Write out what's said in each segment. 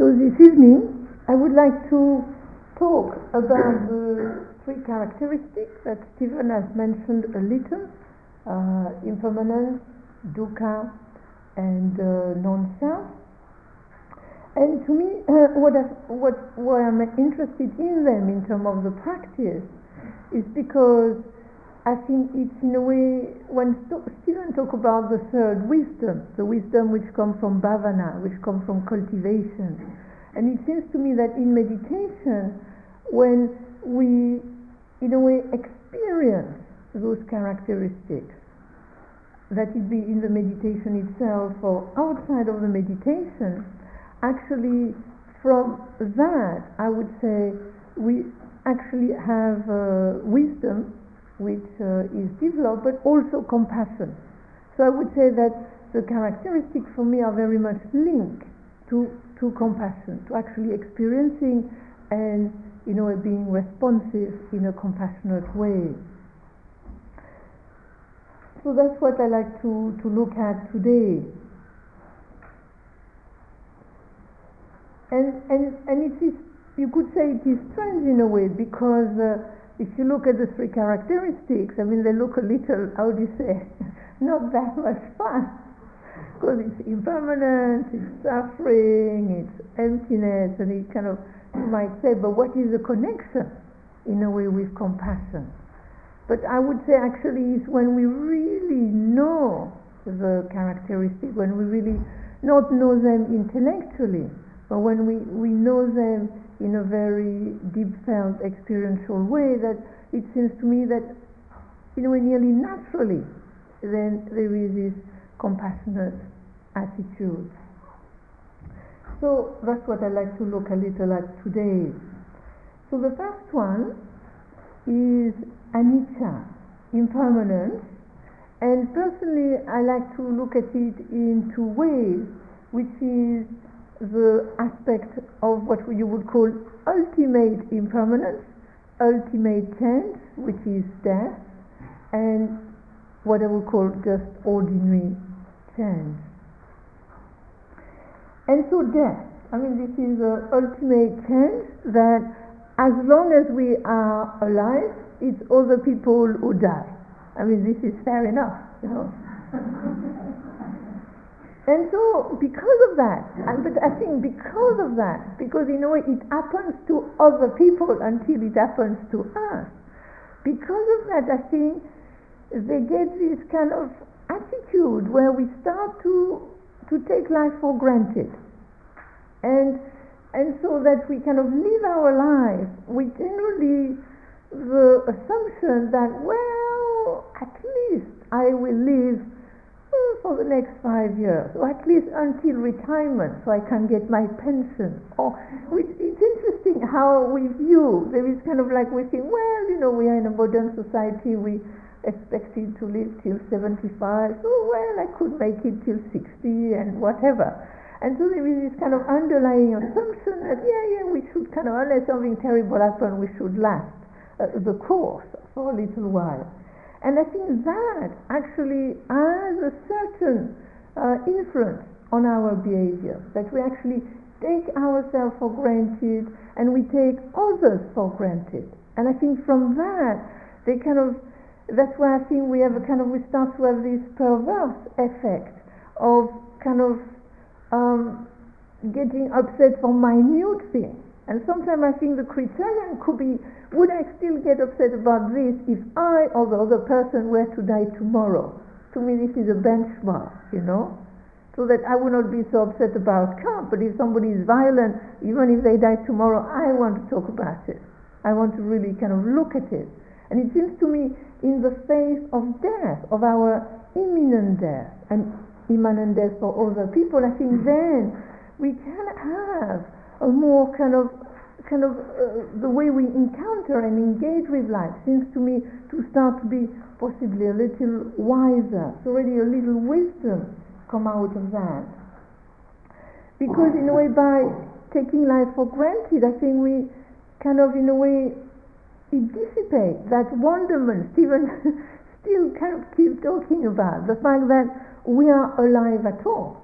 So this evening, I would like to talk about the three characteristics that Stephen has mentioned a little, uh, impermanence, dukkha, and uh, non-self. And to me, uh, what, I, what, why I'm interested in them in terms of the practice is because I think it's in a way, when students talk about the third wisdom, the wisdom which comes from bhavana, which comes from cultivation, and it seems to me that in meditation, when we, in a way, experience those characteristics, that it be in the meditation itself or outside of the meditation, actually from that, I would say, we actually have uh, wisdom which uh, is developed, but also compassion. So I would say that the characteristics for me are very much linked to, to compassion, to actually experiencing and you know being responsive in a compassionate way. So that's what I like to, to look at today. And, and, and it is, you could say it is strange in a way because uh, if you look at the three characteristics, I mean, they look a little, how do you say, not that much fun. Because it's impermanent, it's suffering, it's emptiness, and it kind of, you might say, but what is the connection in a way with compassion? But I would say actually it's when we really know the characteristics, when we really not know them intellectually, but when we, we know them in a very deep felt experiential way that it seems to me that in a way nearly naturally then there is this compassionate attitude. So that's what I'd like to look a little at today. So the first one is anicca, impermanence, and personally I like to look at it in two ways, which is the aspect of what you would call ultimate impermanence, ultimate change, which is death, and what I would call just ordinary change. And so death, I mean this is the ultimate change that as long as we are alive, it's other people who die. I mean this is fair enough, you know. And so, because of that, and but I think because of that, because in a way it happens to other people until it happens to us, because of that, I think they get this kind of attitude where we start to to take life for granted, and and so that we kind of live our life with generally the assumption that well, at least I will live for the next five years, or at least until retirement, so I can get my pension. Or it's interesting how we view. There is kind of like we think, well, you know, we are in a modern society. We expected to live till 75. Oh well, I could make it till 60 and whatever. And so there is this kind of underlying assumption that yeah, yeah, we should kind of, unless something terrible happens, we should last uh, the course for a little while. And I think that actually has a certain uh, influence on our behavior, that we actually take ourselves for granted and we take others for granted. And I think from that, they kind of, that's why I think we have a kind of, we start to have this perverse effect of kind of um, getting upset for minute things and sometimes I think the criterion could be would I still get upset about this if I or the other person were to die tomorrow? To me, this is a benchmark, you know? So that I would not be so upset about Kant, but if somebody is violent, even if they die tomorrow, I want to talk about it. I want to really kind of look at it. And it seems to me, in the face of death, of our imminent death, and imminent death for other people, I think then we can have a more kind of kind of uh, the way we encounter and engage with life seems to me to start to be possibly a little wiser. So already a little wisdom come out of that. Because in a way by taking life for granted, I think we kind of in a way it dissipates that wonderment Stephen still kind of keep talking about the fact that we are alive at all.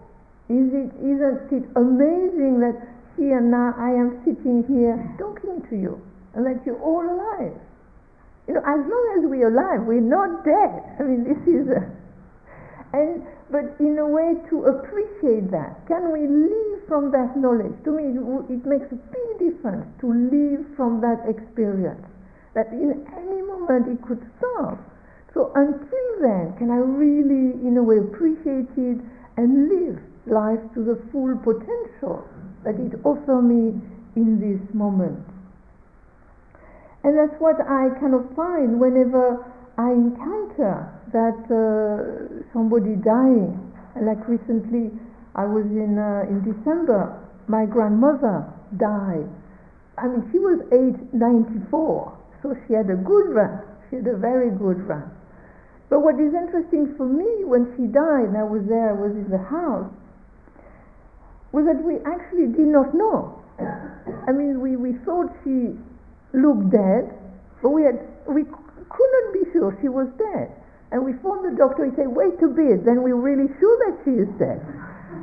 Is it isn't it amazing that here now I am sitting here talking to you, and that you're all alive. You know, as long as we're alive, we're not dead. I mean, this is a, and but in a way to appreciate that. Can we live from that knowledge? To me, it, it makes a big difference to live from that experience. That in any moment it could stop. So until then, can I really, in a way, appreciate it and live life to the full potential that it offers me in this moment? And that's what I kind of find whenever I encounter that uh, somebody dying. Like recently, I was in uh, in December. My grandmother died. I mean, she was age 94, so she had a good run. She had a very good run. But what is interesting for me when she died, and I was there, I was in the house, was that we actually did not know. I mean, we, we thought she looked dead, but we, had, we could not be sure she was dead. And we phoned the doctor, he said, wait a bit, then we're really sure that she is dead.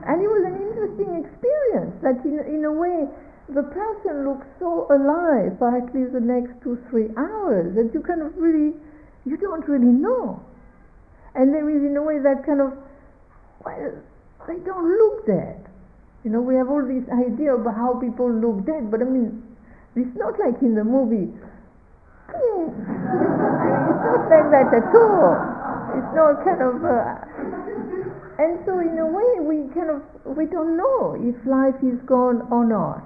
And it was an interesting experience, that in, in a way, the person looks so alive for at least the next two, three hours that you kind of really, you don't really know. And there is in a way that kind of, well, they don't look dead. You know, we have all this idea about how people look dead, but I mean, it's not like in the movie. It's not like that at all. It's not kind of. Uh, and so, in a way, we kind of we don't know if life is gone or not.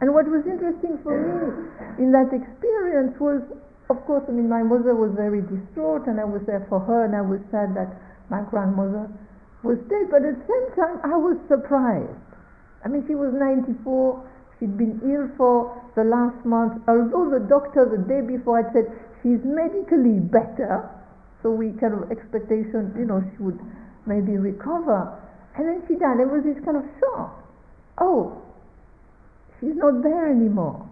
And what was interesting for me in that experience was, of course, I mean, my mother was very distraught, and I was there for her, and I was sad that my grandmother was dead. But at the same time, I was surprised. I mean, she was 94 She'd been ill for the last month, although the doctor the day before had said she's medically better, so we kind of expectation, you know, she would maybe recover. And then she died. It was this kind of shock. Oh, she's not there anymore.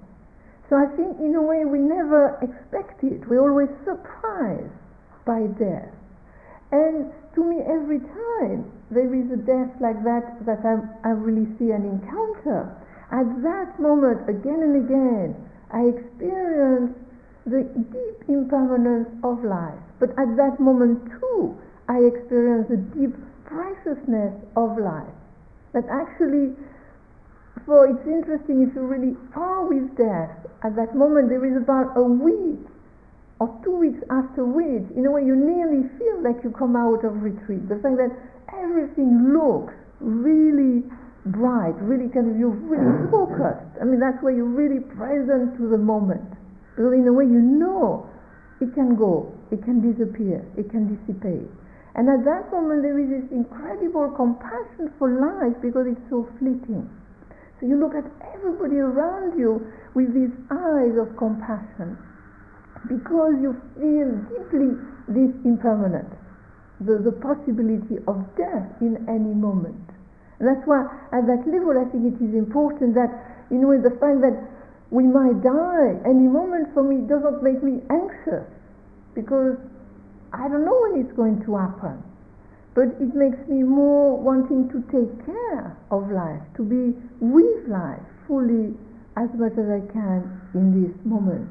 So I think in a way we never expect it. We're always surprised by death. And to me, every time there is a death like that that I, I really see an encounter, at that moment, again and again, I experience the deep impermanence of life. But at that moment, too, I experience the deep preciousness of life. That actually, for it's interesting if you really are with death, at that moment there is about a week or two weeks after which, in a way, you nearly feel like you come out of retreat. The fact that everything looks really bright, really kind of, you're really focused. I mean, that's where you're really present to the moment. Because in a way you know it can go, it can disappear, it can dissipate. And at that moment there is this incredible compassion for life because it's so fleeting. So you look at everybody around you with these eyes of compassion because you feel deeply this impermanence, the, the possibility of death in any moment. And that's why, at that level, I think it is important that, you know, the fact that we might die any moment for me doesn't make me anxious because I don't know when it's going to happen. But it makes me more wanting to take care of life, to be with life fully as much as I can in this moment.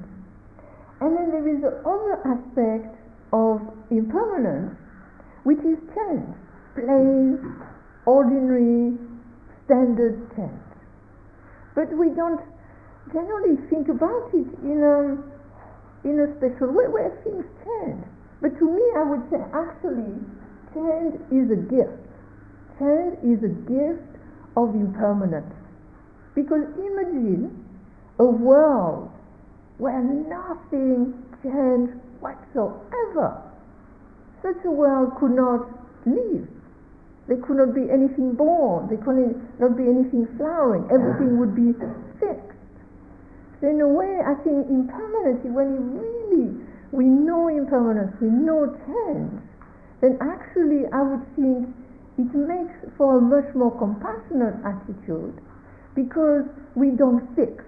And then there is the other aspect of impermanence, which is change, plain, ordinary standard change. But we don't generally think about it in a, in a special way where things change. But to me, I would say actually, change is a gift. Change is a gift of impermanence. Because imagine a world where nothing changed whatsoever. Such a world could not live. There could not be anything born. There could not be anything flowering. Everything would be fixed. So in a way, I think impermanence, when really we know impermanence, we know change, then actually I would think it makes for a much more compassionate attitude because we don't fix.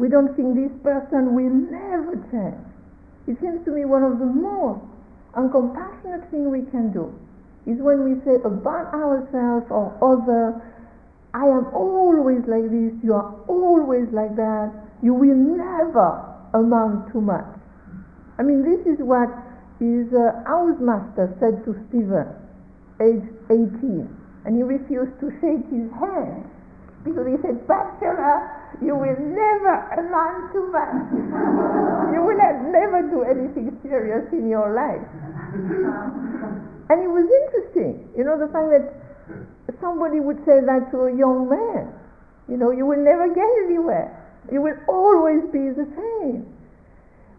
We don't think this person will never change. It seems to me one of the most uncompassionate thing we can do is when we say about ourselves or other, I am always like this, you are always like that, you will never amount to much. I mean, this is what his uh, housemaster said to Stephen, age 18, and he refused to shake his hand because he said, Batchelor, you will never amount to much. you will never do anything serious in your life. and it was interesting, you know, the fact that somebody would say that to a young man. You know, you will never get anywhere. You will always be the same.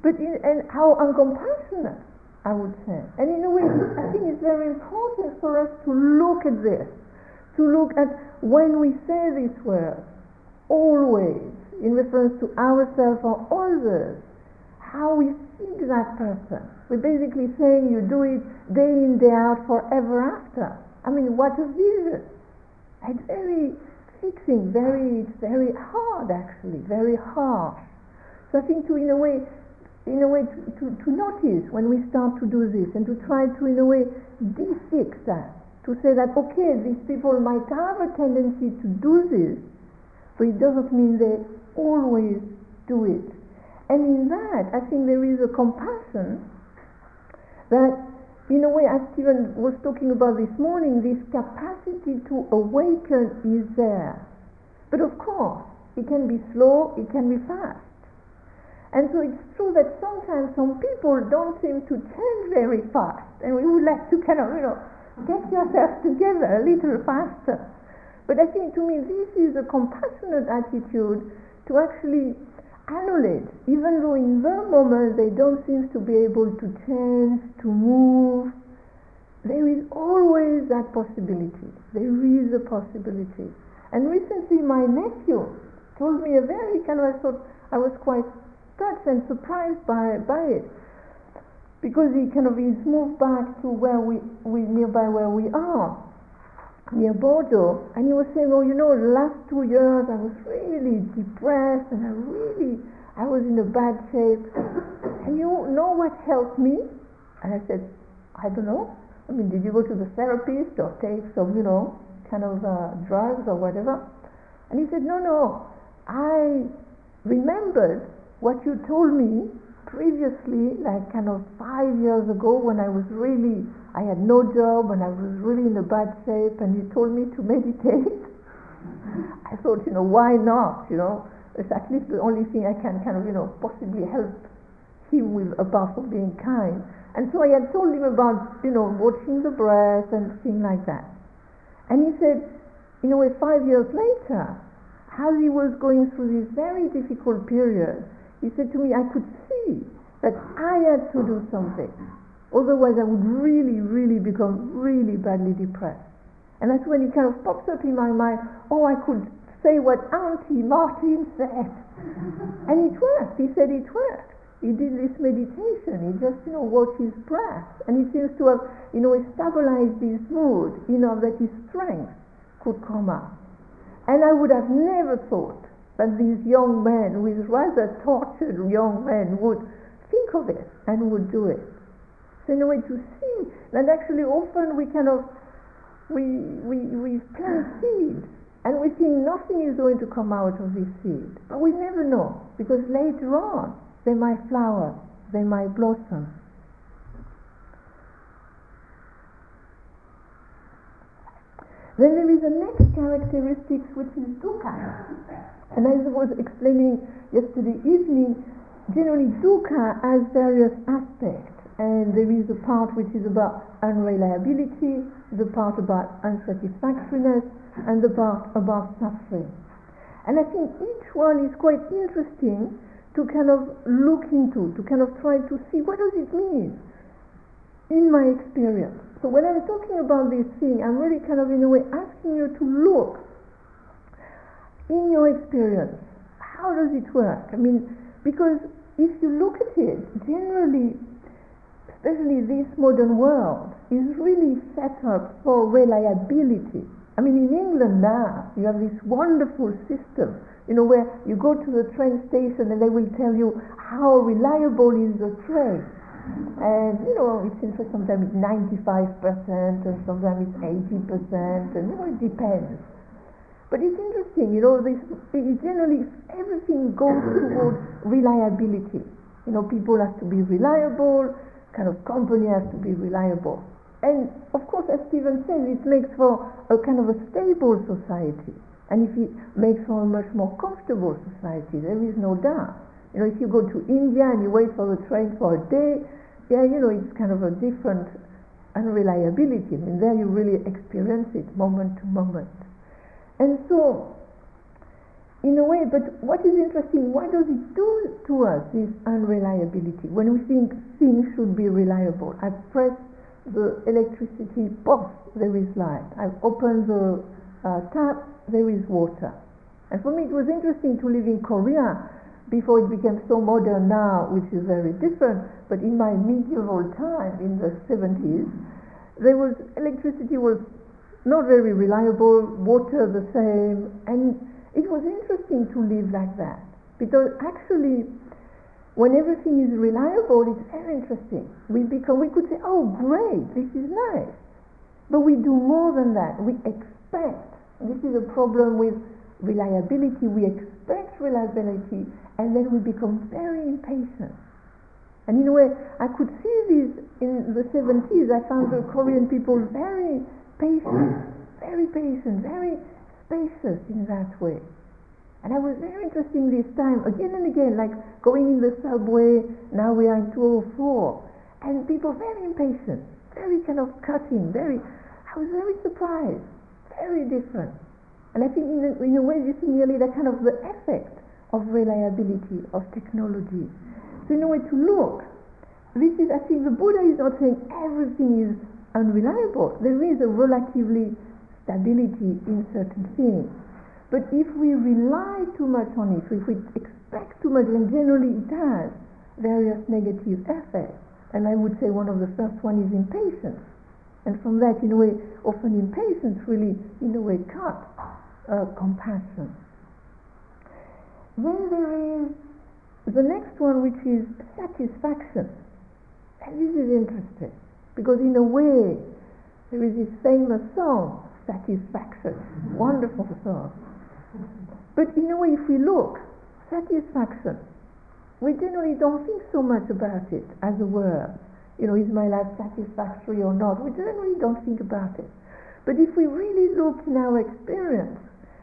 But in, and how uncompassionate, I would say. And in a way, I think it's very important for us to look at this, to look at when we say these words, always in reference to ourselves or others, how we see that person. We're basically saying you do it day in, day out, forever after. I mean, what a vision! It's very fixing, very, very hard actually, very harsh. So I think to, in a way, in a way to, to, to notice when we start to do this and to try to, in a way, de-fix that. To say that, okay, these people might have a tendency to do this, but it doesn't mean they always do it. And in that, I think there is a compassion that in a way, as Stephen was talking about this morning, this capacity to awaken is there. But of course, it can be slow, it can be fast. And so it's true that sometimes some people don't seem to change very fast, and we would like to kind of, you know, get yourself together a little faster. But I think to me, this is a compassionate attitude to actually acknowledge, even though in the moment they don't seem to be able to change, to move, there is always that possibility. There is a possibility. And recently my nephew told me a very kind of, I thought, I was quite touched and surprised by, by it. Because he kind of, is moved back to where we, we nearby where we are near Bordeaux, and he was saying, "Oh, you know, the last two years I was really depressed, and I really, I was in a bad shape. And you know what helped me?" And I said, "I don't know. I mean, did you go to the therapist or take some, you know, kind of uh, drugs or whatever?" And he said, "No, no. I remembered what you told me previously, like kind of five years ago, when I was really, I had no job and I was really in a bad shape, and he told me to meditate. I thought, you know, why not? You know, it's at least the only thing I can kind of, you know, possibly help him with, apart from being kind. And so I had told him about, you know, watching the breath and things like that. And he said, you know, five years later, as he was going through this very difficult period, he said to me, I could see that I had to do something. Otherwise, I would really, really become really badly depressed. And that's when it kind of pops up in my mind, oh, I could say what Auntie Martine said. and it worked. He said it worked. He did this meditation. He just, you know, watched his breath. And he seems to have, you know, stabilized his mood enough that his strength could come out. And I would have never thought that these young men, with rather tortured young men, would think of it and would do it. So in a way to see and actually often we kind of we we we plant seeds and we think nothing is going to come out of this seed. But we never know because later on they might flower, they might blossom. Then there is a next characteristic which is dukkha. And as I was explaining yesterday evening, generally dukkha has various aspects. And there is a part which is about unreliability, the part about unsatisfactoriness, and the part about suffering. And I think each one is quite interesting to kind of look into, to kind of try to see what does it mean in my experience. So when I'm talking about this thing, I'm really kind of in a way asking you to look in your experience, how does it work? I mean, because if you look at it, generally, especially this modern world, is really set up for reliability. I mean, in England now, you have this wonderful system, you know, where you go to the train station and they will tell you how reliable is the train. And, you know, it seems like sometimes it's 95% and sometimes it's 80% and, you know, it depends. But it's interesting, you know, this, generally, everything goes towards reliability. You know, people have to be reliable, kind of company has to be reliable. And of course, as Stephen says, it makes for a kind of a stable society. And if it makes for a much more comfortable society, there is no doubt. You know, if you go to India and you wait for the train for a day, yeah, you know, it's kind of a different unreliability. I mean, there you really experience it moment to moment. And so, in a way, but what is interesting, what does it do to us, this unreliability? When we think things should be reliable, I press the electricity, poof, there is light. I open the uh, tap, there is water. And for me, it was interesting to live in Korea before it became so modern now, which is very different. But in my medieval time, in the 70s, there was electricity was not very reliable, water the same, and it was interesting to live like that. Because actually when everything is reliable it's very interesting. We become we could say oh great this is nice. But we do more than that. We expect. This is a problem with reliability. We expect reliability and then we become very impatient. And in a way i could see this in the 70s i found the korean people very patient, mm. very patient, very spacious in that way. And I was very interested this time, again and again, like going in the subway, now we are in 204, and people very impatient, very kind of cutting, very, I was very surprised, very different. And I think in a, in a way this is nearly the kind of the effect of reliability, of technology. So in a way to look, this is, I think the Buddha is not saying everything is unreliable. There is a relatively stability in certain things. But if we rely too much on it, if we expect too much, then generally it has various negative effects. And I would say one of the first one is impatience. And from that, in a way, often impatience really, in a way, cuts uh, compassion. Then there is the next one, which is satisfaction. And this is interesting. Because in a way, there is this famous song, Satisfaction, wonderful song. But in a way, if we look, satisfaction, we generally don't think so much about it as a word. You know, is my life satisfactory or not? We generally don't think about it. But if we really look in our experience,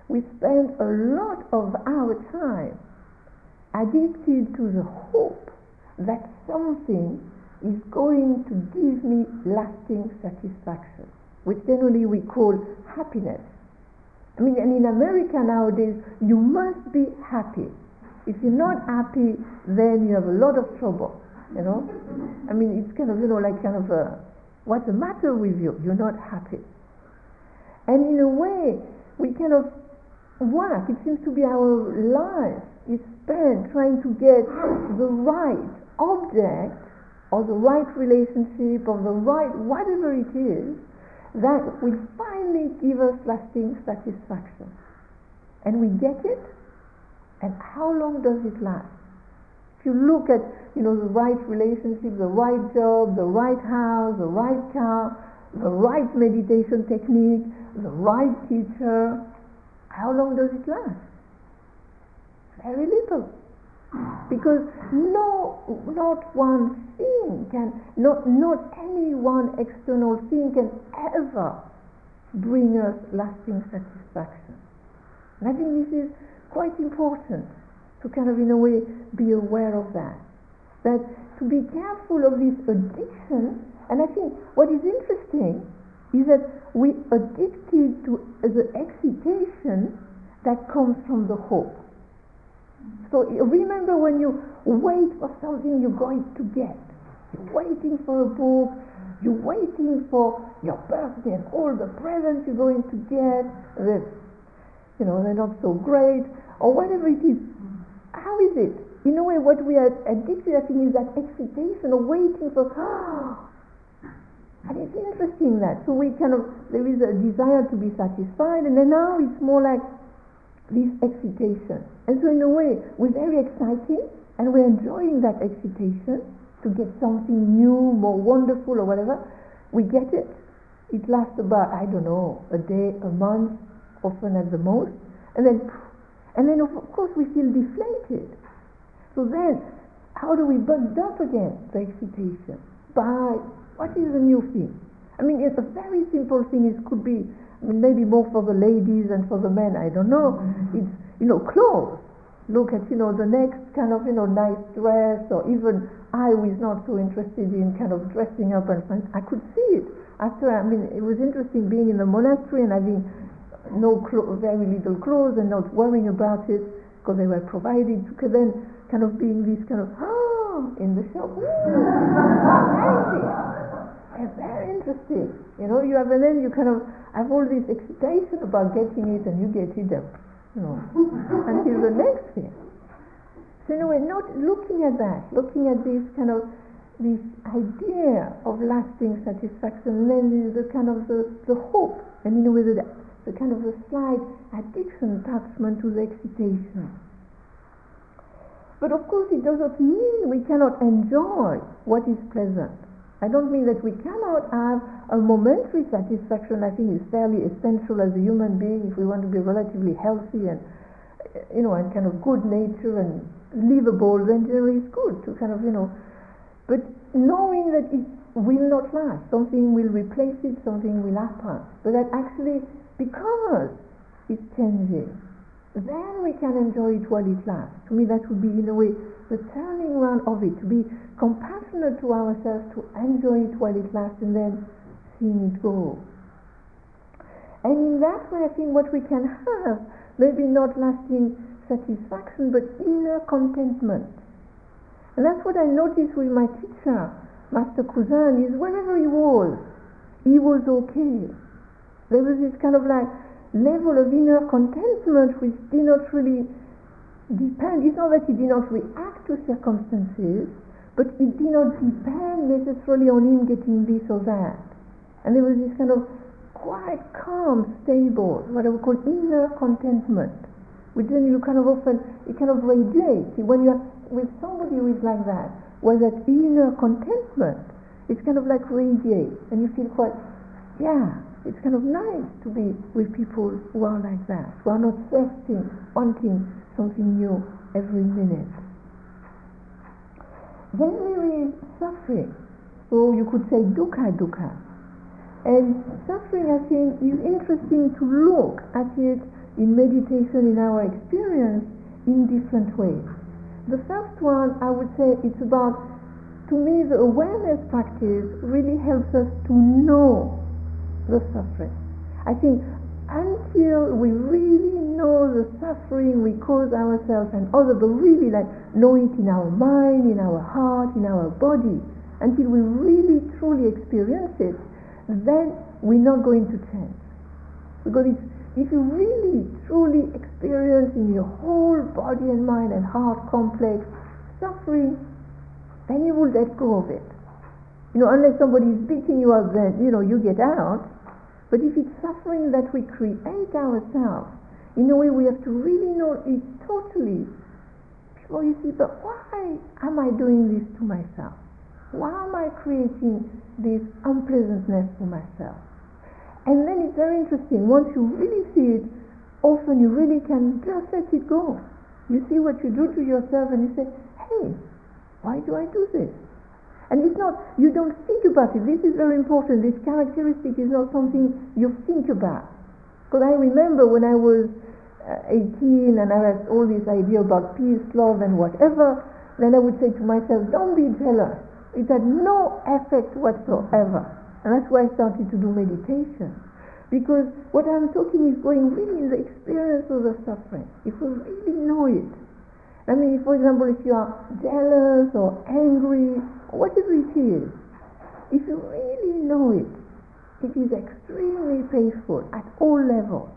we spend a lot of our time addicted to the hope that something is going to give me lasting satisfaction, which generally we call happiness. I mean, and in America nowadays, you must be happy. If you're not happy, then you have a lot of trouble, you know? I mean, it's kind of, you know, like kind of a, what's the matter with you? You're not happy. And in a way, we kind of work, it seems to be our life is spent trying to get the right object or the right relationship or the right whatever it is that will finally give us lasting satisfaction. And we get it, and how long does it last? If you look at you know the right relationship, the right job, the right house, the right car, the right meditation technique, the right teacher, how long does it last? Very little. Because no, not one thing can, not, not any one external thing can ever bring us lasting satisfaction. And I think this is quite important to kind of, in a way, be aware of that. That to be careful of this addiction, and I think what is interesting is that we addicted to the excitation that comes from the hope. So remember when you wait for something you're going to get. You're waiting for a book, you're waiting for your birthday and all the presents you're going to get, that, you know, they're not so great, or whatever it is. How is it? In a way, what we are addicted, I think, is that excitation of waiting for, and it's interesting that. So we kind of, there is a desire to be satisfied, and then now it's more like this excitation. And so in a way, we're very excited and we're enjoying that excitation to get something new, more wonderful or whatever. We get it. It lasts about, I don't know, a day, a month, often at the most, and then, and then of course we feel deflated. So then, how do we build up again the excitation? By what is the new thing? I mean, it's a very simple thing. It could be maybe more for the ladies and for the men. I don't know. Mm-hmm. It's you know clothes. Look at you know the next kind of you know nice dress, or even I was not so interested in kind of dressing up and I could see it after. I mean, it was interesting being in the monastery and having no clo- very little clothes and not worrying about it because they were provided. because then kind of being this kind of oh in the shop. It's very interesting. You know, you have and then you kind of have all this excitation about getting it and you get it up, you know, until the next thing. So in a way, not looking at that, looking at this kind of this idea of lasting satisfaction, and then the kind of the, the hope, and in a way the, the kind of the slight addiction attachment to the excitation. But of course, it doesn't mean we cannot enjoy what is pleasant. I don't mean that we cannot have a momentary satisfaction. I think is fairly essential as a human being if we want to be relatively healthy and you know and kind of good nature and livable. Then generally it's good to kind of you know, but knowing that it will not last, something will replace it, something will happen, but that actually because it's changing, then we can enjoy it while it lasts. To me, that would be in a way the turning around of it, to be compassionate to ourselves, to enjoy it while it lasts, and then seeing it go. And in that way, I think what we can have, maybe not lasting satisfaction, but inner contentment. And that's what I noticed with my teacher, Master Kusan, is wherever he was, he was okay. There was this kind of like level of inner contentment which did not really depend. It's not that he did not react to circumstances, but it did not depend necessarily on him getting this or that. And there was this kind of quite calm, stable, what I would call inner contentment, which then you kind of often, it kind of radiates. When you're with somebody who is like that, where that inner contentment, it's kind of like radiates, and you feel quite, yeah, it's kind of nice to be with people who are like that, who are not thirsting, wanting something new every minute. There is suffering, or you could say dukkha dukkha. And suffering, I think, is interesting to look at it in meditation, in our experience, in different ways. The first one, I would say, it's about, to me, the awareness practice really helps us to know the suffering. I think until we really know the suffering we cause ourselves and others, but really like know it in our mind, in our heart, in our body, until we really truly experience it, then we're not going to change. Because if you really truly experience in your whole body and mind and heart complex suffering, then you will let go of it. You know, unless somebody is beating you up, then you know you get out. But if it's suffering that we create ourselves, in a way we have to really know it totally before you see, but why am I doing this to myself? Why am I creating this unpleasantness for myself? And then it's very interesting. Once you really see it, often you really can just let it go. You see what you do to yourself and you say, hey, why do I do this? And it's not, you don't think about it. This is very important. This characteristic is not something you think about. Because I remember when I was uh, 18 and I had all this idea about peace, love, and whatever, then I would say to myself, don't be jealous. It had no effect whatsoever. And that's why I started to do meditation. Because what I'm talking is going really in the experience of the suffering. If we really know it. I mean, for example, if you are jealous or angry whatever it is, if you really know it, it is extremely painful at all levels.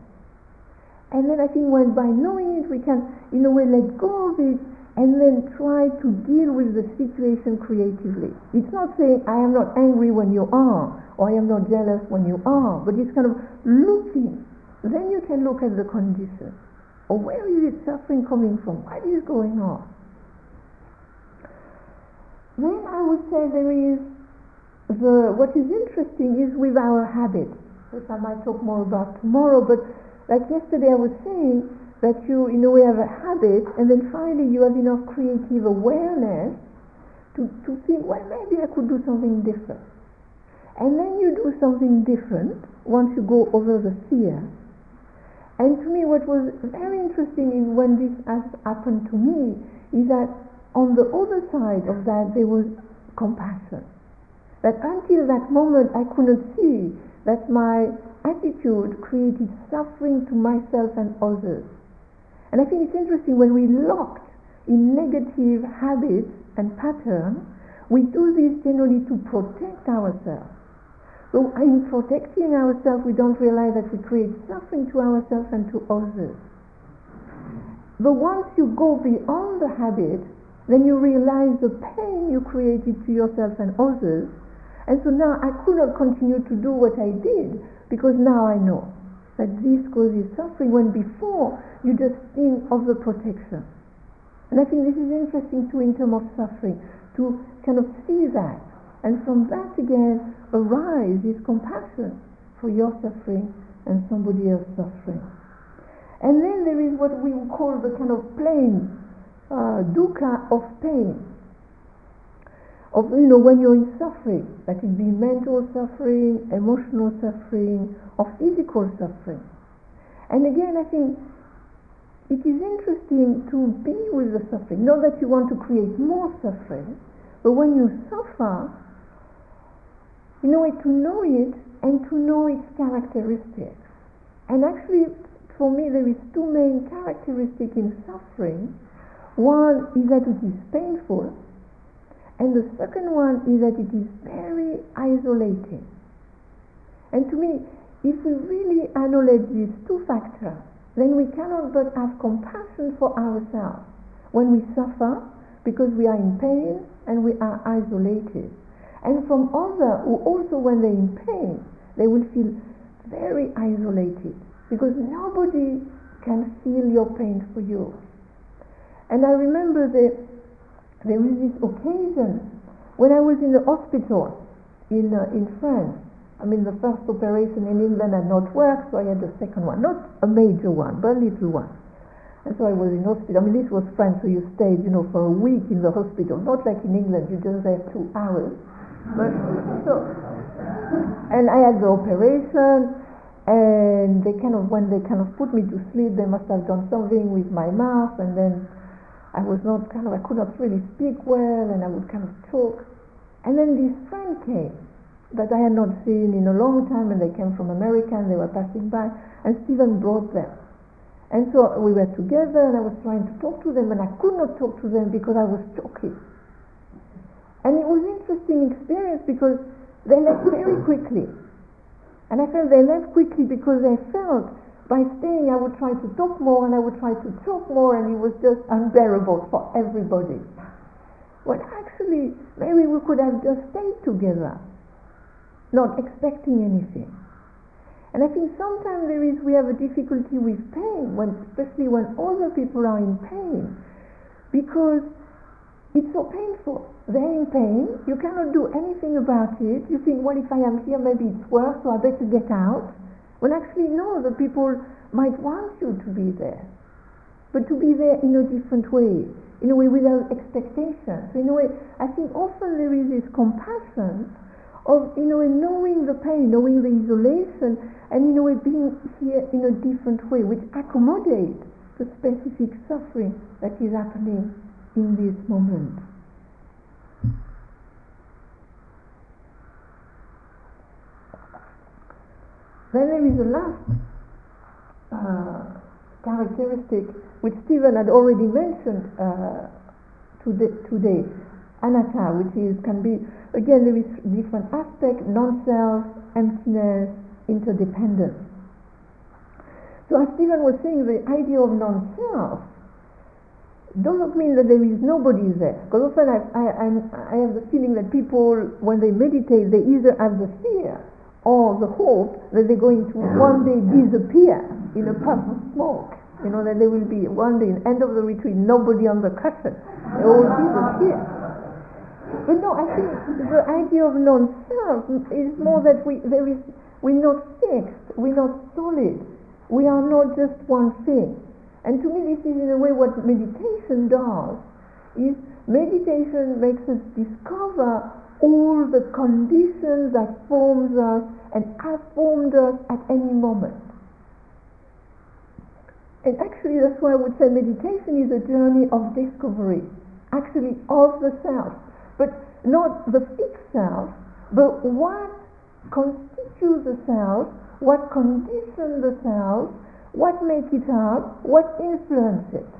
And then I think when by knowing it, we can, in a way, let go of it and then try to deal with the situation creatively. It's not saying, I am not angry when you are, or I am not jealous when you are, but it's kind of looking. Then you can look at the condition. Or where is it suffering coming from? What is going on? Then I would say there is the what is interesting is with our habits, which I might talk more about tomorrow, but like yesterday I was saying that you in a way have a habit and then finally you have enough creative awareness to, to think, well maybe I could do something different. And then you do something different once you go over the fear. And to me what was very interesting in when this has happened to me is that on the other side of that there was compassion. That until that moment I couldn't see that my attitude created suffering to myself and others. And I think it's interesting when we locked in negative habits and patterns, we do this generally to protect ourselves. So in protecting ourselves, we don't realize that we create suffering to ourselves and to others. But once you go beyond the habit, then you realize the pain you created to yourself and others. And so now I could not continue to do what I did because now I know that this causes suffering when before you just think of the protection. And I think this is interesting too in terms of suffering, to kind of see that. And from that again arises compassion for your suffering and somebody else's suffering. And then there is what we call the kind of plain uh, dukkha of pain. Of, you know, when you're in suffering, that it be mental suffering, emotional suffering, or physical suffering. And again, I think it is interesting to be with the suffering. Not that you want to create more suffering, but when you suffer, you know, to know it and to know its characteristics. And actually, for me, there is two main characteristics in suffering one is that it is painful, and the second one is that it is very isolating. And to me, if we really acknowledge these two factors, then we cannot but have compassion for ourselves when we suffer because we are in pain and we are isolated. And from others who also, when they're in pain, they will feel very isolated because nobody can feel your pain for you. And I remember that there was this occasion when I was in the hospital in, uh, in France. I mean, the first operation in England had not worked, so I had the second one. Not a major one, but a little one. And so I was in hospital. I mean, this was France, so you stayed, you know, for a week in the hospital. Not like in England, you just have two hours. But so, and I had the operation, and they kind of, when they kind of put me to sleep, they must have done something with my mouth, and then I was not kind of, I could not really speak well and I would kind of talk. And then this friend came that I had not seen in a long time and they came from America and they were passing by and Stephen brought them. And so we were together and I was trying to talk to them and I could not talk to them because I was choking. And it was an interesting experience because they left very quickly. And I felt they left quickly because they felt by staying, I would try to talk more and I would try to talk more, and it was just unbearable for everybody. When actually, maybe we could have just stayed together, not expecting anything. And I think sometimes there is we have a difficulty with pain, when, especially when other people are in pain, because it's so painful. They're in pain. You cannot do anything about it. You think, well, if I am here, maybe it's worse, so I better get out. Well, actually, no, the people might want you to be there, but to be there in a different way, in a way without expectation. So, in a way, I think often there is this compassion of, you know, knowing the pain, knowing the isolation, and in a way being here in a different way, which accommodates the specific suffering that is happening in this moment. Then there is a last uh, characteristic which Stephen had already mentioned uh, today, today, anatta, which is can be again there is different aspects: non-self, emptiness, interdependence. So as Stephen was saying, the idea of non-self doesn't mean that there is nobody there. Because often I, I, I have the feeling that people, when they meditate, they either have the fear or the hope that they're going to one day disappear in a puff of smoke. You know, that there will be one day, end of the retreat, nobody on the cushion. They all disappear. But no, I think the idea of non-self is more that we there is we're not fixed, we're not solid. we are not just one thing. And to me, this is in a way what meditation does, is meditation makes us discover all the conditions that forms us and have formed us at any moment. And actually, that's why I would say meditation is a journey of discovery, actually of the self, but not the fixed self, but what constitutes the self, what conditions the self, what makes it up, what influences it.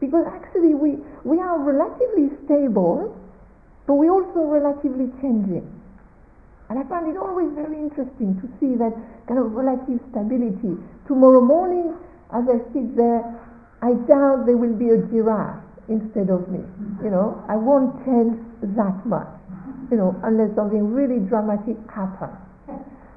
Because actually, we, we are relatively stable, but we also relatively changing. And I find it always very interesting to see that kind of relative stability. Tomorrow morning, as I sit there, I doubt there will be a giraffe instead of me. You know, I won't change that much, you know, unless something really dramatic happens.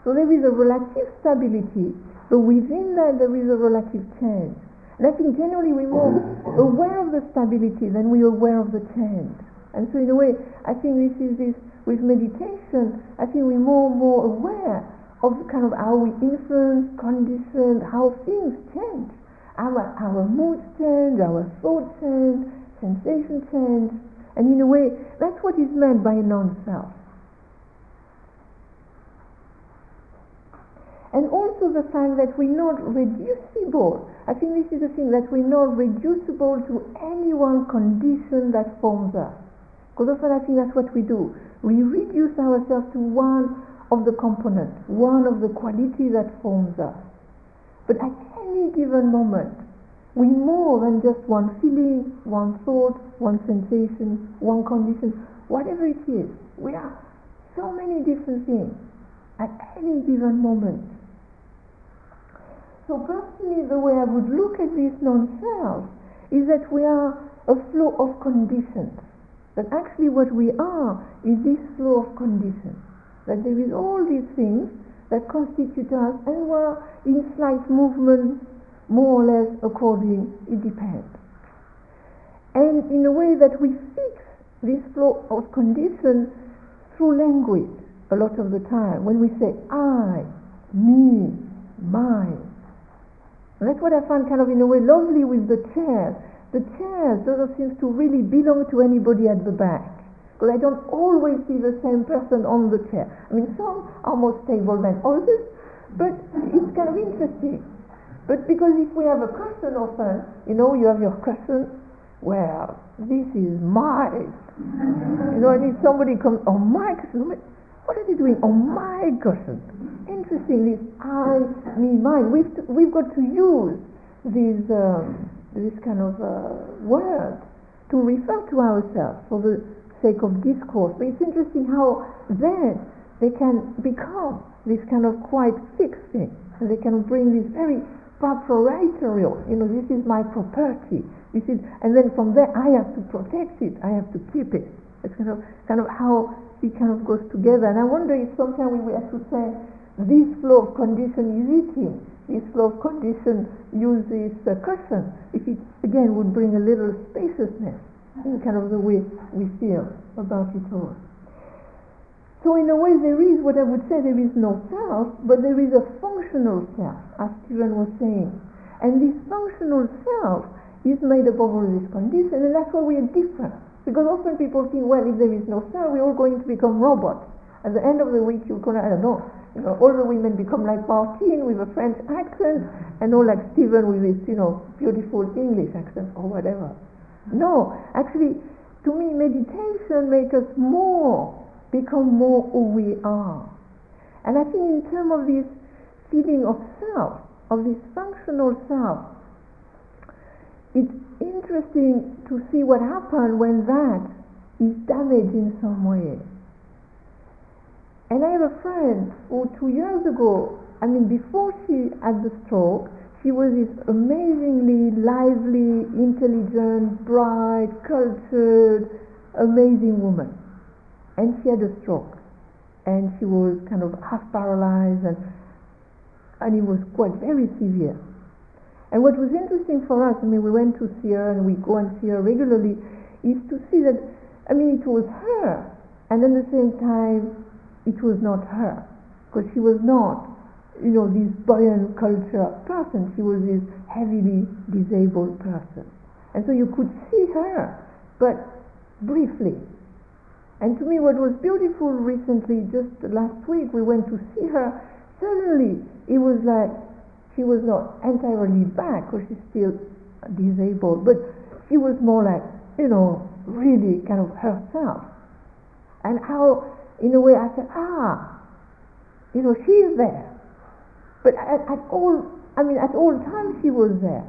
So there is a relative stability, but within that there is a relative change. And I think generally we're more aware of the stability than we are aware of the change. And so in a way, I think this is this, with meditation, I think we're more and more aware of kind of how we influence, condition, how things change. Our, our moods change, our thoughts change, sensation change. And in a way, that's what is meant by non-self. And also the fact that we're not reducible. I think this is the thing, that we're not reducible to any one condition that forms us. Because often I think that's what we do. We reduce ourselves to one of the components, one of the qualities that forms us. But at any given moment, we're more than just one feeling, one thought, one sensation, one condition, whatever it is. We are so many different things at any given moment. So personally, the way I would look at this non-self is that we are a flow of conditions. That actually what we are is this flow of conditions that there is all these things that constitute us and we're in slight movement more or less according, it depends. And in a way that we fix this flow of condition through language a lot of the time when we say I, me, mine. And that's what I find kind of in a way lovely with the chairs. The chairs doesn't seem to really belong to anybody at the back because I don't always see the same person on the chair. I mean, some are more stable than others, but it's kind of interesting. But because if we have a cushion often, you know, you have your cushion, well, this is mine. you know, and if somebody comes oh, my cushion, what are they doing oh, my cushion? Interesting, this I, me, mine. We've, we've got to use these, um, this kind of uh, word to refer to ourselves for the sake of discourse. But it's interesting how then they can become this kind of quite fixed thing. And they can bring this very proprietorial, you know, this is my property. This is, and then from there I have to protect it, I have to keep it. It's kind of, kind of how it kind of goes together. And I wonder if sometimes we have to say, this flow of condition is eating, this flow of condition uses uh, cushion, if it again would bring a little spaciousness in kind of the way we feel about it all. So in a way there is what I would say there is no self, but there is a functional self, as Stephen was saying. And this functional self is made up of all these conditions, and that's why we are different. Because often people think, well, if there is no self, we're all going to become robots. At the end of the week, you're going to, I don't know, you know, all the women become like Martine with a French accent, and all like Stephen with his, you know, beautiful English accent or whatever. No, actually, to me, meditation makes us more, become more who we are. And I think in terms of this feeling of self, of this functional self, it's interesting to see what happens when that is damaged in some way. And I have a friend who two years ago, I mean before she had the stroke, she was this amazingly lively, intelligent, bright, cultured, amazing woman. And she had a stroke. And she was kind of half paralyzed and, and it was quite very severe. And what was interesting for us, I mean, we went to see her and we go and see her regularly, is to see that, I mean, it was her, and at the same time, it was not her, because she was not you know, this buoyant culture person. She was this heavily disabled person. And so you could see her, but briefly. And to me, what was beautiful recently, just last week, we went to see her. Suddenly, it was like she was not entirely back, because she's still disabled, but she was more like, you know, really kind of herself. And how, in a way, I said, ah, you know, she's there. But at, at all, I mean, at all times she was there.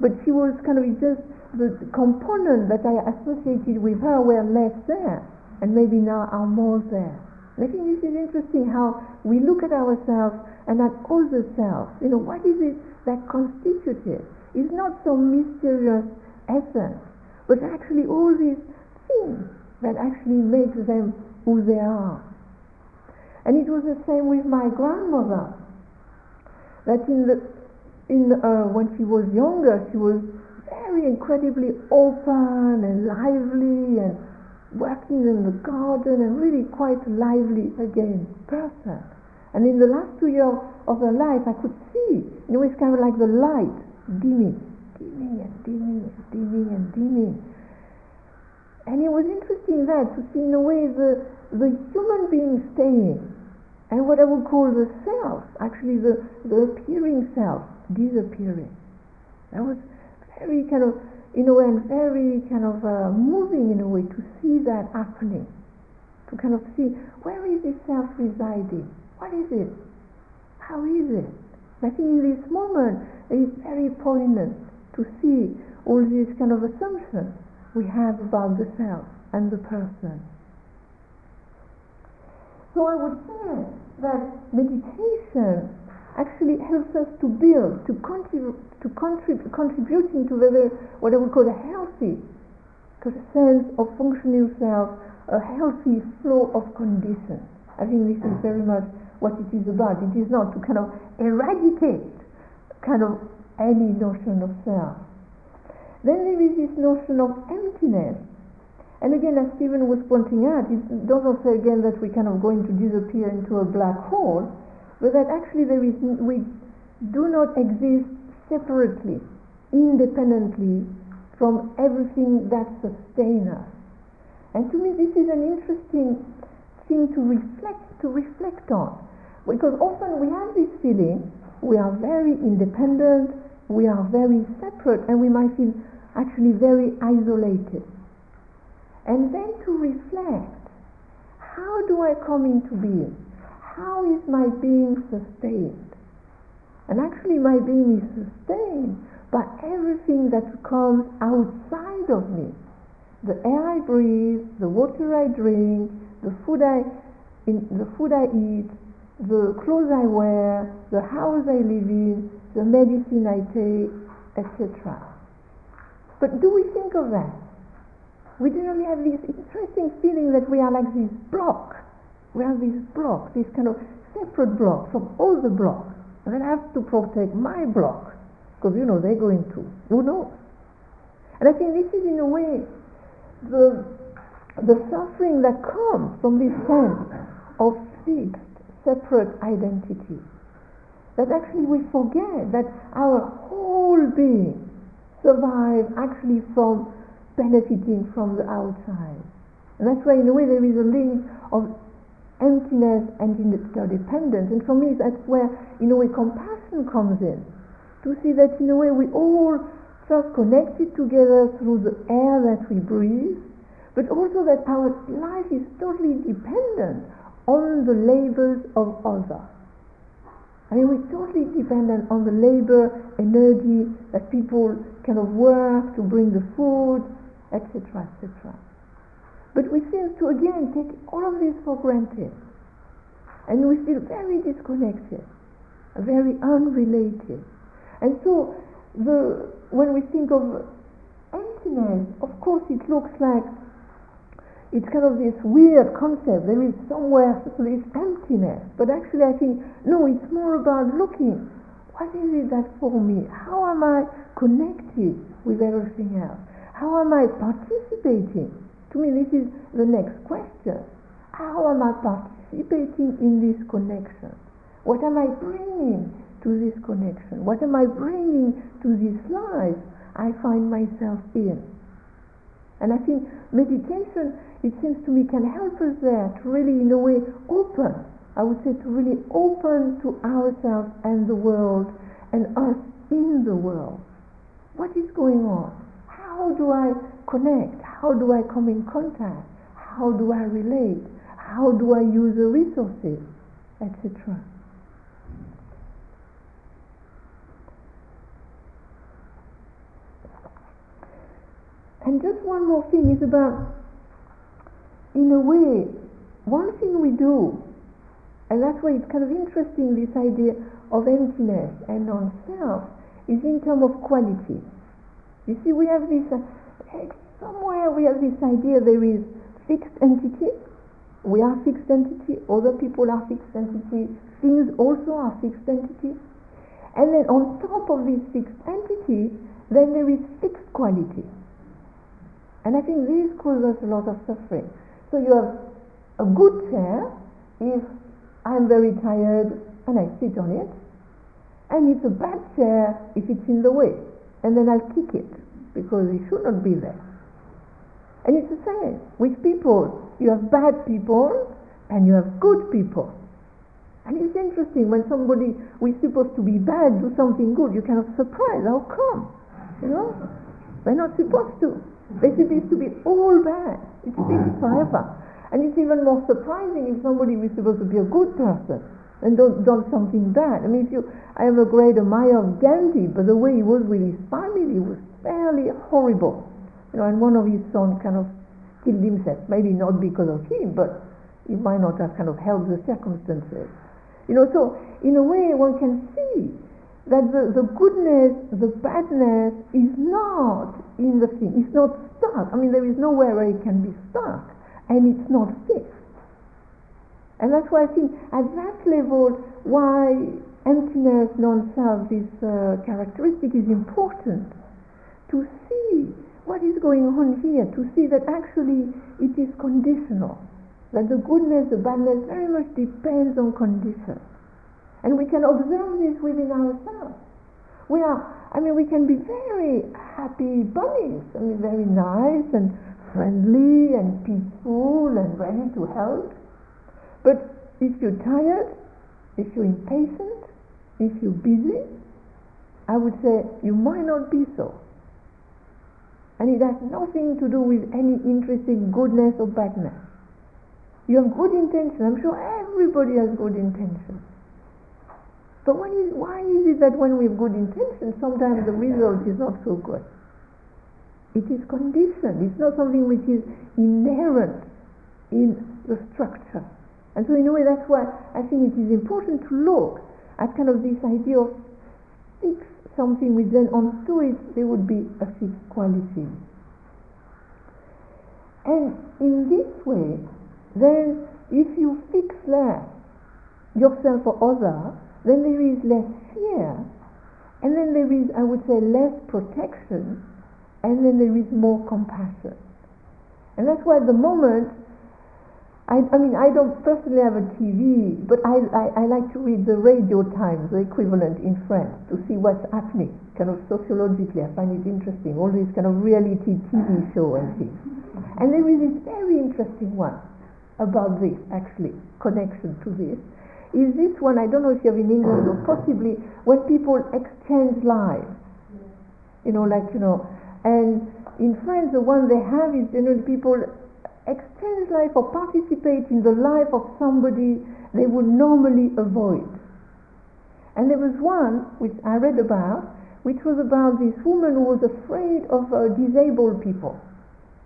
But she was kind of just the component that I associated with her were less there, and maybe now are more there. I think this is interesting how we look at ourselves and at other selves. You know, what is it that constitutes it? It's not some mysterious essence, but actually all these things that actually make them who they are. And it was the same with my grandmother. That in the in uh, when she was younger, she was very incredibly open and lively and working in the garden and really quite lively again person. And in the last two years of her life, I could see, you know, it's kind of like the light dimming, dimming and dimming and dimming and dimming. And it was interesting that to see in a way the, the human being staying and what I would call the self, actually the, the appearing self, disappearing. That was very kind of, in a way, and very kind of uh, moving in a way to see that happening. To kind of see where is this self residing? What is it? How is it? I think in this moment it is very poignant to see all these kind of assumptions we have about the self and the person. So I would say that meditation actually helps us to build, to contribute, to contrib- contributing to the, what I would call a healthy sense of functioning self, a healthy flow of conditions. I think this is very much what it is about. It is not to kind of eradicate kind of any notion of self. Then there is this notion of emptiness, and again, as Stephen was pointing out, it doesn't say again that we're kind of going to disappear into a black hole, but that actually there is, we do not exist separately, independently from everything that sustains us. And to me, this is an interesting thing to reflect, to reflect on. Because often we have this feeling we are very independent, we are very separate, and we might feel actually very isolated and then to reflect how do I come into being? How is my being sustained? And actually, my being is sustained by everything that comes outside of me the air I breathe, the water I drink, the food I, in, the food I eat, the clothes I wear, the house I live in, the medicine I take, etc. But do we think of that? we generally have this interesting feeling that we are like this block. We have these blocks, these kind of separate blocks of all the blocks. And then I have to protect my block, because you know they're going to. Who knows? And I think this is in a way the, the suffering that comes from this sense of fixed, separate identity. That actually we forget that our whole being survives actually from benefiting from the outside. And that's why, in a way, there is a link of emptiness and interdependence. And for me, that's where, in a way, compassion comes in. To see that, in a way, we all first connected together through the air that we breathe, but also that our life is totally dependent on the labors of others. I mean, we're totally dependent on the labor, energy that people kind of work to bring the food, etc., etc. But we seem to again take all of this for granted. And we feel very disconnected, very unrelated. And so the, when we think of emptiness, of course it looks like it's kind of this weird concept. There is somewhere this emptiness. But actually I think, no, it's more about looking. What is it that for me? How am I connected with everything else? How am I participating? To me, this is the next question. How am I participating in this connection? What am I bringing to this connection? What am I bringing to this life I find myself in? And I think meditation, it seems to me, can help us there to really, in a way, open. I would say to really open to ourselves and the world and us in the world. What is going on? How do I connect? How do I come in contact? How do I relate? How do I use the resources, etc. And just one more thing is about, in a way, one thing we do, and that's why it's kind of interesting this idea of emptiness and non-self, is in terms of quality. You see, we have this, uh, somewhere we have this idea there is fixed entity, we are fixed entity, other people are fixed entity, things also are fixed entity. And then on top of this fixed entity, then there is fixed quality. And I think this causes a lot of suffering. So you have a good chair if I'm very tired and I sit on it, and it's a bad chair if it's in the way, and then I'll kick it because it should not be there. And it's the same with people. You have bad people and you have good people. And it's interesting when somebody who is supposed to be bad do something good, you're kind of. How come? You know? They're not supposed to. They're supposed to be all bad. It's been forever. And it's even more surprising if somebody was supposed to be a good person and don't, done something bad. I mean, if you, I am a great admirer of Gandhi, but the way he was with his family was fairly horrible. You know, and one of his sons kind of killed himself. Maybe not because of him, but he might not have kind of helped the circumstances. You know, so in a way one can see that the, the goodness, the badness is not in the thing. It's not stuck. I mean, there is nowhere where it can be stuck, and it's not fixed. And that's why I think at that level, why emptiness, non-self, this uh, characteristic is important to see what is going on here, to see that actually it is conditional, that the goodness, the badness very much depends on conditions. And we can observe this within ourselves. We are, I mean, we can be very happy bunnies, I mean, very nice and friendly and peaceful and ready to help. But if you're tired, if you're impatient, if you're busy, I would say you might not be so. And it has nothing to do with any intrinsic goodness or badness. You have good intention. I'm sure everybody has good intention. But why is it that when we have good intention, sometimes the result is not so good? It is conditioned. It's not something which is inherent in the structure. And so in a way that's why I think it is important to look at kind of this idea of something which then onto it there would be a fixed quality. And in this way, then if you fix less yourself or other, then there is less fear, and then there is, I would say, less protection, and then there is more compassion. And that's why at the moment, I, I mean, I don't personally have a TV, but I, I, I, like to read the Radio Times, the equivalent in France, to see what's happening, kind of sociologically. I find it interesting, all these kind of reality TV show and things. And there is this very interesting one about this, actually, connection to this, is this one, I don't know if you have in England or possibly when people exchange lives. You know, like, you know, and in France the one they have is generally people exchange life or participate in the life of somebody they would normally avoid. And there was one which I read about, which was about this woman who was afraid of uh, disabled people.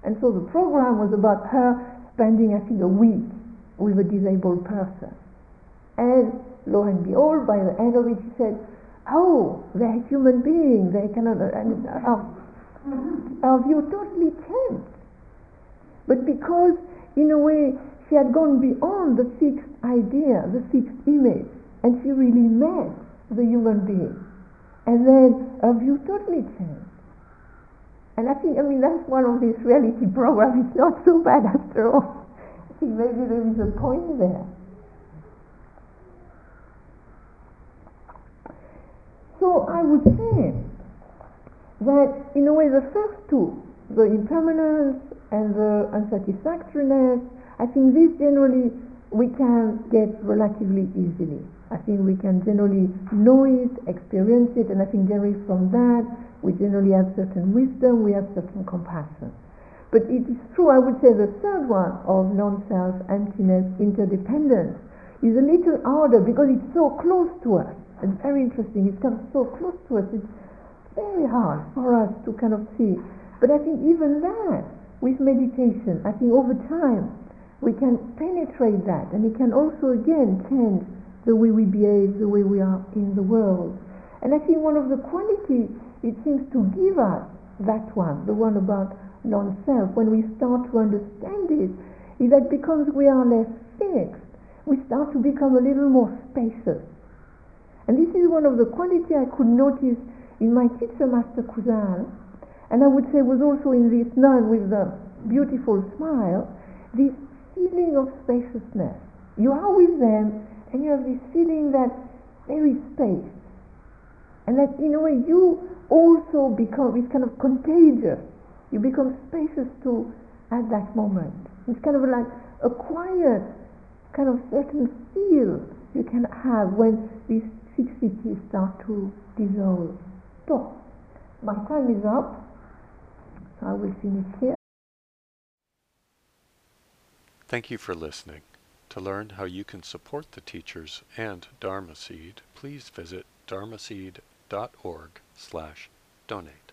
And so the program was about her spending, I think, a week with a disabled person. And lo and behold, by the end of it, she said, "Oh, they're human beings. They cannot." And our, our view totally changed. But because, in a way, she had gone beyond the fixed idea, the fixed image, and she really met the human being, and then her view totally changed. And I think, I mean, that's one of these reality programs. It's not so bad after all. I think maybe there is a point there. So I would say that in a way the first two, the impermanence and the unsatisfactoriness, I think this generally we can get relatively easily. I think we can generally know it, experience it, and I think generally from that we generally have certain wisdom, we have certain compassion. But it is true, I would say the third one of non-self, emptiness, interdependence is a little harder because it's so close to us. It's very interesting. Kind of so close to us. It's very hard for us to kind of see. But I think even that, with meditation, I think over time, we can penetrate that and it can also again change the way we behave, the way we are in the world. And I think one of the qualities it seems to give us, that one, the one about non-self, when we start to understand it, is that because we are less fixed, we start to become a little more spacious. And this is one of the qualities I could notice in my teacher, Master Kusan, and I would say was also in this nun with the beautiful smile, this feeling of spaciousness. You are with them and you have this feeling that there is space. And that in a way you also become, it's kind of contagious. You become spacious too at that moment. It's kind of like a quiet, kind of certain feel you can have when these fixities start to dissolve. So, my time is up, so I will finish here. Thank you for listening. To learn how you can support the teachers and Dharma Seed, please visit dharmaseed.org slash donate.